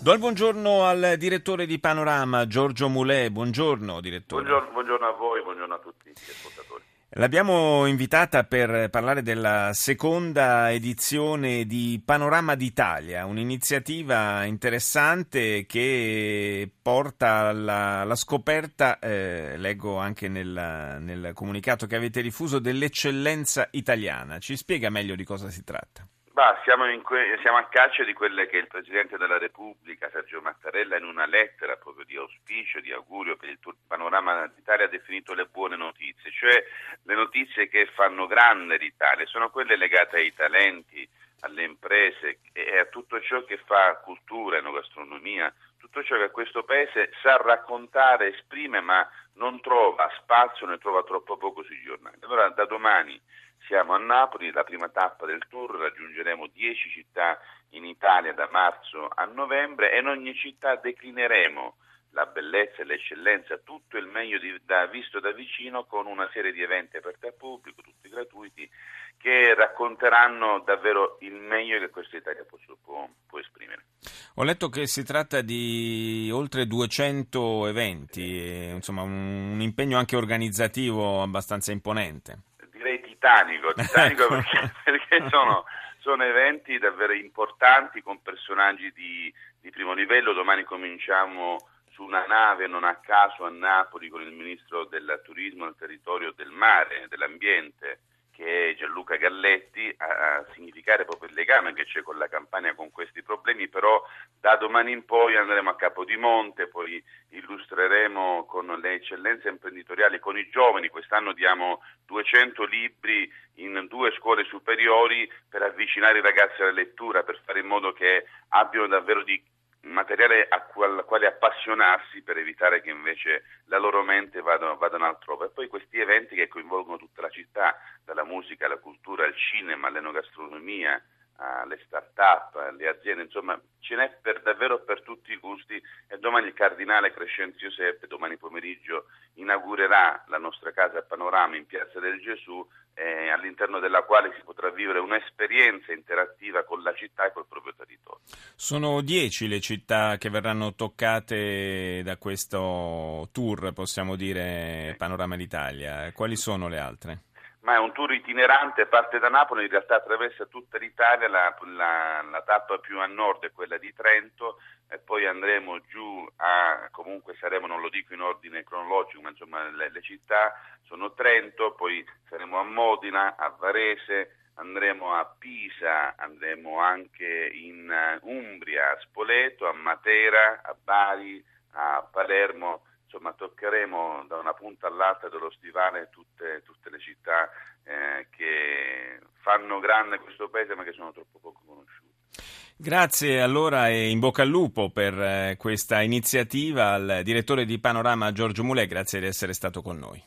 Do il buongiorno al direttore di Panorama, Giorgio Mulè. Buongiorno, direttore. Buongiorno, buongiorno a voi, buongiorno a tutti gli ascoltatori. L'abbiamo invitata per parlare della seconda edizione di Panorama d'Italia, un'iniziativa interessante che porta alla, alla scoperta, eh, leggo anche nel, nel comunicato che avete diffuso, dell'eccellenza italiana. Ci spiega meglio di cosa si tratta? Bah, siamo, que- siamo, a caccia di quelle che il Presidente della Repubblica, Sergio Mattarella, in una lettera proprio di auspicio, di augurio per il panorama d'Italia ha definito le buone notizie, cioè le notizie che fanno grande l'Italia, sono quelle legate ai talenti, alle imprese e a tutto ciò che fa cultura, enogastronomia, tutto ciò che questo Paese sa raccontare, esprime, ma non trova spazio, ne trova troppo poco sui giornali. Allora da domani siamo a Napoli, la prima tappa del tour, raggiungeremo 10 città in Italia da marzo a novembre e in ogni città declineremo la bellezza e l'eccellenza, tutto il meglio di, da, visto da vicino con una serie di eventi aperti al pubblico, tutti gratuiti, che racconteranno davvero il meglio che questa Italia può, può, può esprimere. Ho letto che si tratta di oltre 200 eventi, insomma un, un impegno anche organizzativo abbastanza imponente titanico, titanico perché, perché sono, sono, eventi davvero importanti con personaggi di, di primo livello. Domani cominciamo su una nave non a caso a Napoli con il ministro del turismo, del territorio, del mare, dell'ambiente che è Gianluca Galletti, a, significare proprio il legame che c'è con la Campania con questi problemi, però da domani in poi andremo a Capodimonte, poi illustreremo con le eccellenze imprenditoriali, con i giovani, quest'anno diamo 200 libri in due scuole superiori per avvicinare i ragazzi alla lettura, per fare in modo che abbiano davvero di materiale a qual, quale appassionarsi per evitare che invece la loro mente vadano, vadano altrove. E poi questi eventi che coinvolgono tutta la città, dalla musica alla cultura, al cinema, all'enogastronomia, alle start-up, alle aziende, insomma ce n'è per, davvero per tutti i gusti e domani il cardinale Crescenzio Seppe, domani pomeriggio, inaugurerà la nostra casa Panorama in Piazza del Gesù eh, all'interno della quale si potrà vivere un'esperienza interattiva con la città e col proprio territorio. Sono dieci le città che verranno toccate da questo tour, possiamo dire, Panorama d'Italia. Quali sono le altre? Ma è un tour itinerante, parte da Napoli, in realtà attraversa tutta l'Italia, la, la, la, tappa più a nord è quella di Trento e poi andremo giù a, comunque saremo, non lo dico in ordine cronologico, ma insomma le, le città sono Trento, poi saremo a Modena, a Varese, andremo a Pisa, andremo anche in Umbria, a Spoleto, a Matera, a Bari, a Palermo insomma toccheremo da una punta all'altra dello stivale tutte, tutte le città eh, che fanno grande questo paese ma che sono troppo poco conosciute. Grazie allora e in bocca al lupo per eh, questa iniziativa al direttore di Panorama Giorgio Mulè, grazie di essere stato con noi.